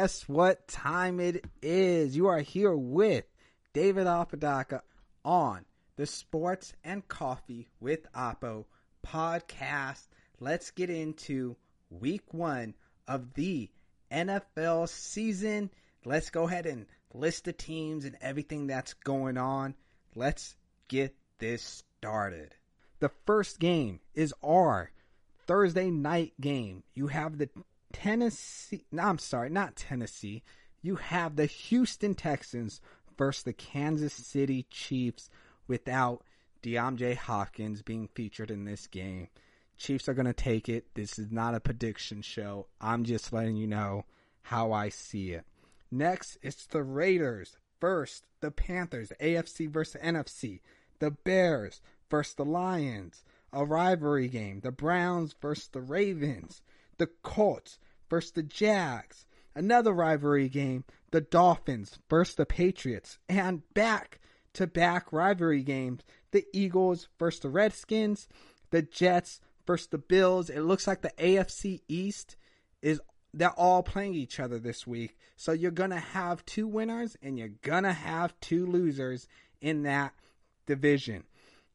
Guess what time it is? You are here with David Apodaca on the Sports and Coffee with Apo podcast. Let's get into week one of the NFL season. Let's go ahead and list the teams and everything that's going on. Let's get this started. The first game is our Thursday night game. You have the Tennessee, no, I'm sorry, not Tennessee. You have the Houston Texans versus the Kansas City Chiefs without DeAndre Hopkins being featured in this game. Chiefs are going to take it. This is not a prediction show. I'm just letting you know how I see it. Next, it's the Raiders. First, the Panthers, AFC versus NFC. The Bears versus the Lions a rivalry game. The Browns versus the Ravens. The Colts versus the Jags. Another rivalry game. The Dolphins versus the Patriots. And back to back rivalry games. The Eagles versus the Redskins. The Jets versus the Bills. It looks like the AFC East is they're all playing each other this week. So you're going to have two winners and you're going to have two losers in that division.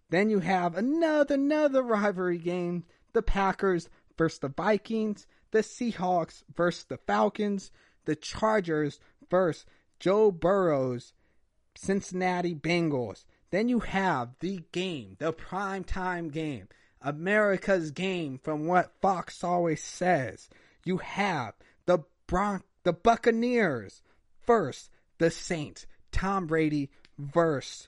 Then you have another another rivalry game: the Packers versus the Vikings, the Seahawks versus the Falcons, the Chargers versus Joe Burrow's Cincinnati Bengals. Then you have the game, the prime time game, America's game from what Fox always says. You have the Bron- the Buccaneers versus the Saints. Tom Brady versus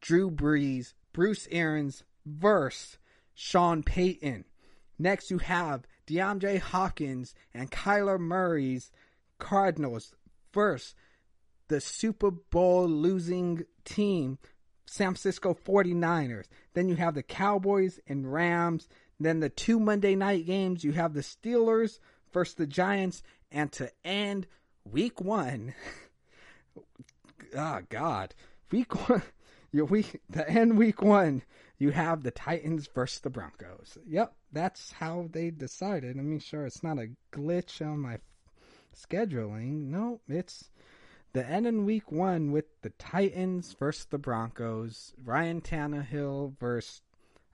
Drew Brees Bruce Arians versus Sean Payton. Next, you have DeAndre Hopkins and Kyler Murray's Cardinals versus the Super Bowl losing team, San Francisco 49ers. Then you have the Cowboys and Rams. Then the two Monday night games, you have the Steelers versus the Giants. And to end week one, oh God, week one, your week the end week one, you have the Titans versus the Broncos. Yep, that's how they decided. I mean, sure, it's not a glitch on my scheduling. No, it's the end in week one with the Titans versus the Broncos. Ryan Tannehill versus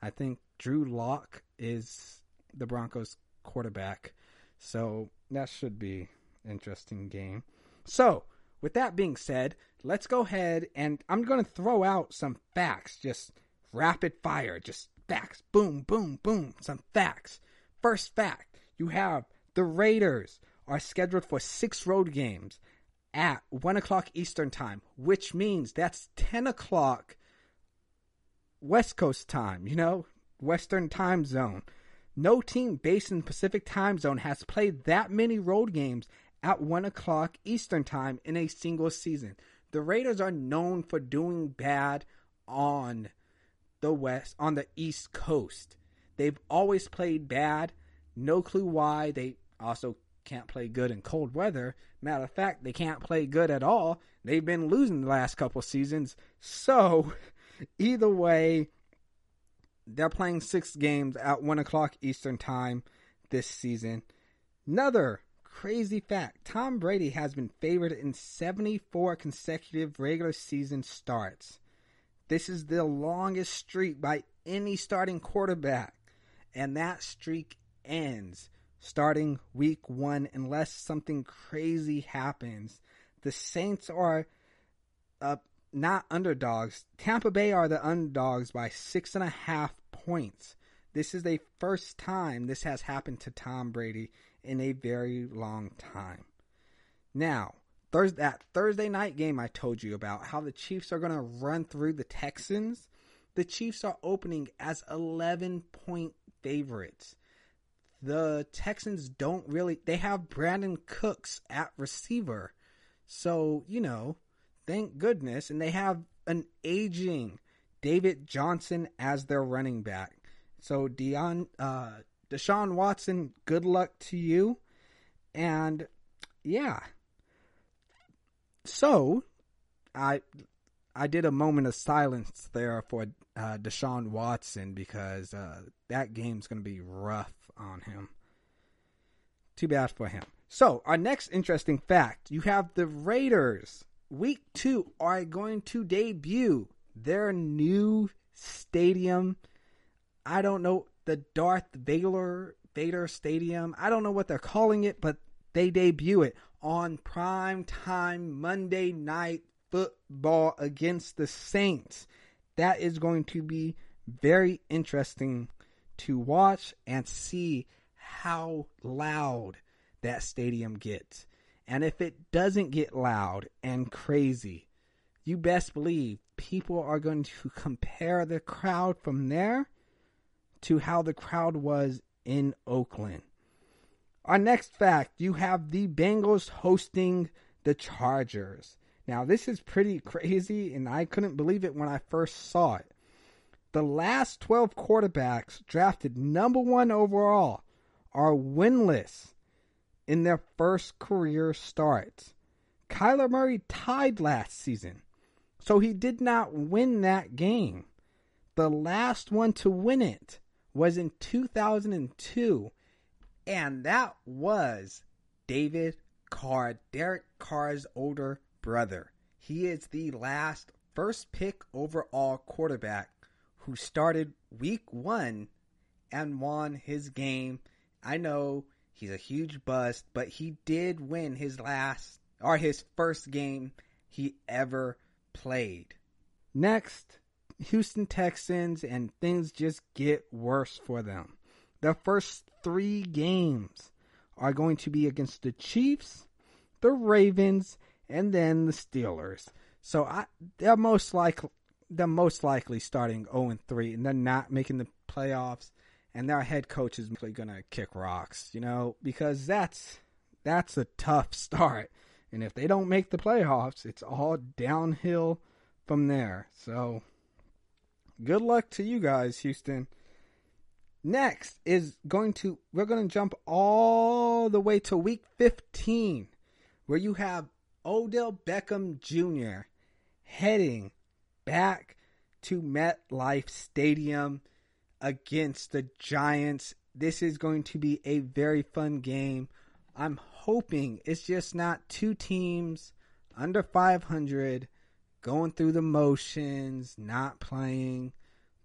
I think Drew Lock is the Broncos quarterback. So that should be interesting game. So with that being said, let's go ahead and I'm going to throw out some facts, just rapid fire, just facts. Boom, boom, boom, some facts. First fact you have the Raiders are scheduled for six road games at 1 o'clock Eastern Time, which means that's 10 o'clock West Coast time, you know, Western time zone. No team based in Pacific time zone has played that many road games at 1 o'clock Eastern Time in a single season. The Raiders are known for doing bad on the West, on the East Coast. They've always played bad. No clue why. They also can't play good in cold weather. Matter of fact, they can't play good at all. They've been losing the last couple seasons. So, either way, they're playing six games at 1 o'clock Eastern Time this season. Another crazy fact Tom Brady has been favored in 74 consecutive regular season starts. This is the longest streak by any starting quarterback, and that streak ends starting week one unless something crazy happens. The Saints are uh, not underdogs. Tampa Bay are the underdogs by six and a half points. This is the first time this has happened to Tom Brady in a very long time. Now, Thursday, that Thursday night game I told you about, how the Chiefs are going to run through the Texans. The Chiefs are opening as 11 point favorites. The Texans don't really, they have Brandin Cooks at receiver. So, you know, thank goodness. And they have an aging David Johnson as their running back. So Dion, uh, Deshaun Watson, good luck to you. And yeah. So I I did a moment of silence there for uh, Deshaun Watson because uh, that game's going to be rough on him. too bad for him. So, our next interesting fact you have the Raiders, week two, are going to debut their new stadium. I don't know, the Darth Vader, Vader Stadium. I don't know what they're calling it, but they debut it on prime time Monday night football against the Saints. That is going to be very interesting to watch and see how loud that stadium gets. And if it doesn't get loud and crazy, you best believe people are going to compare the crowd from there to how the crowd was in Oakland. Our next fact you have the Bengals hosting the Chargers. Now, this is pretty crazy, and I couldn't believe it when I first saw it. The last 12 quarterbacks drafted number one overall are winless in their first career starts. Kyler Murray tied last season, so he did not win that game. The last one to win it was in 2002, and that was David Carr, Derek Carr's older brother. He is the last first pick overall quarterback who started week one and won his game. I know he's a huge bust, but he did win his last or his first game he ever played. Next, Houston Texans, and things just get worse for them. The first three games are going to be against the Chiefs, the Ravens, and then the Steelers. So I, they're most likely they're most likely starting 0 and 3, and they're not making the playoffs. And their head coach is really gonna kick rocks, you know, because that's that's a tough start. And if they don't make the playoffs, it's all downhill from there. So good luck to you guys, Houston. Next is going to we're going to jump all the way to week 15 where you have Odell Beckham Jr. heading back to MetLife Stadium against the Giants. This is going to be a very fun game. I'm hoping it's just not two teams under 500 going through the motions, not playing.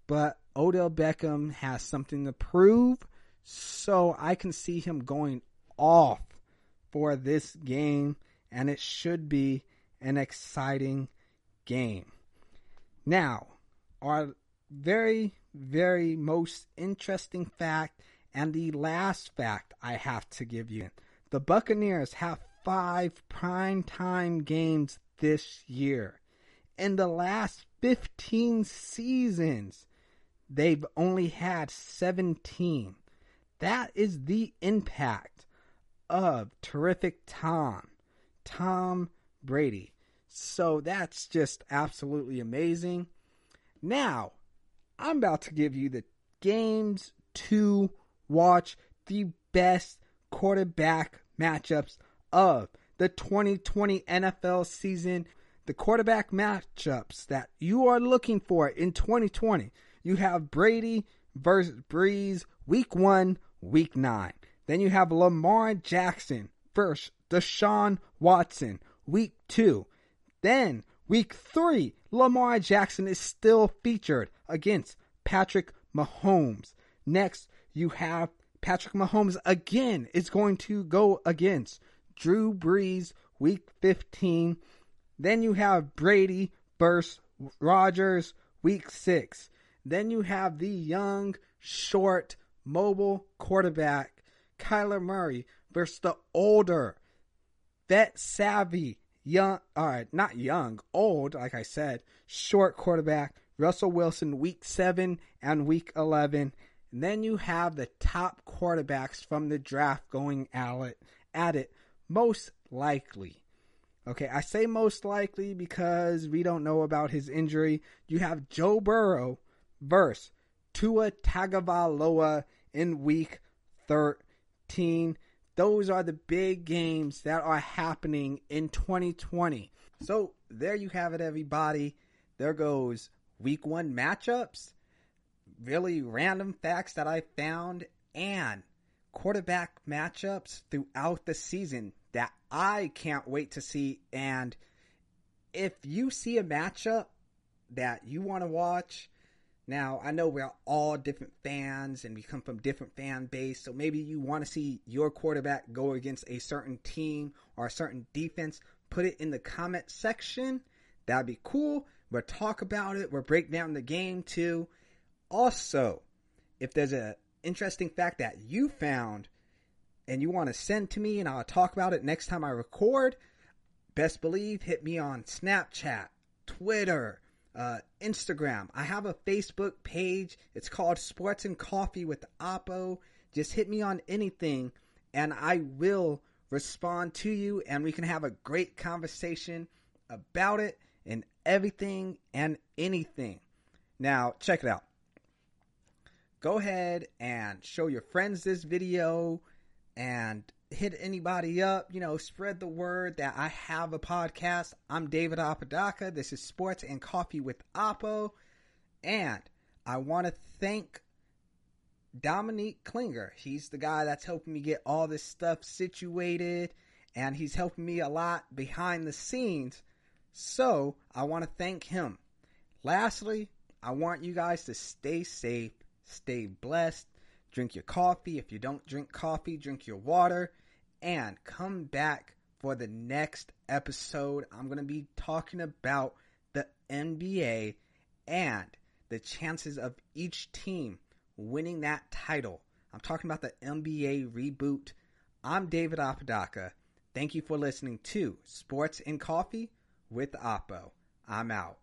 But Odell Beckham has something to prove, so I can see him going off for this game, and it should be an exciting game. Now, our very, very most interesting fact and the last fact I have to give you the Buccaneers have five prime time games this year. In the last 15 seasons, they've only had 17. That is the impact of terrific Tom, Tom Brady. So that's just absolutely amazing. Now, I'm about to give you the games to watch the best quarterback matchups of the 2020 NFL season. The quarterback matchups that you are looking for in 2020. You have Brady versus Brees week one, week nine. Then you have Lamar Jackson versus Deshaun Watson week two. Then week three, Lamar Jackson is still featured against Patrick Mahomes. Next, you have Patrick Mahomes again is going to go against Drew Brees week 15. Then you have Brady versus Rodgers week 6. Then you have the young, short, mobile quarterback Kyler Murray versus the older, vet savvy, young, all right, not young, old, like I said, short quarterback Russell Wilson week 7 and week 11. And then you have the top quarterbacks from the draft going at it, at it most likely. Okay, I say most likely because we don't know about his injury. You have Joe Burrow versus Tua Tagovailoa in week 13. Those are the big games that are happening in 2020. So there you have it, everybody. There goes week one matchups, really random facts that I found, and quarterback matchups throughout the season that I can't wait to see. And if you see a matchup that you want to watch, now I know we're all different fans and we come from different fan base, so maybe you want to see your quarterback go against a certain team or a certain defense. Put it in the comment section. That'd be cool. We'll talk about it. We'll break down the game too. Also, if there's a interesting fact that you found and you want to send to me and I'll talk about it next time I record, best believe hit me on Snapchat, Twitter, uh, Instagram. I have a Facebook page. It's called Sports and Coffee with Apo. Just hit me on anything and I will respond to you and we can have a great conversation about it and everything and anything. Now, check it out go ahead and show your friends this video and hit anybody up, you know, spread the word that I have a podcast. I'm David Apodaca. This is Sports and Coffee with Apo. And I want to thank Dominique Klinger. He's the guy that's helping me get all this stuff situated and he's helping me a lot behind the scenes. So I want to thank him. Lastly, I want you guys to stay safe Stay blessed. Drink your coffee. If you don't drink coffee, drink your water. And come back for the next episode. I'm going to be talking about the NBA and the chances of each team winning that title. I'm talking about the NBA reboot. I'm David Apodaca. Thank you for listening to Sports and Coffee with Apo. I'm out.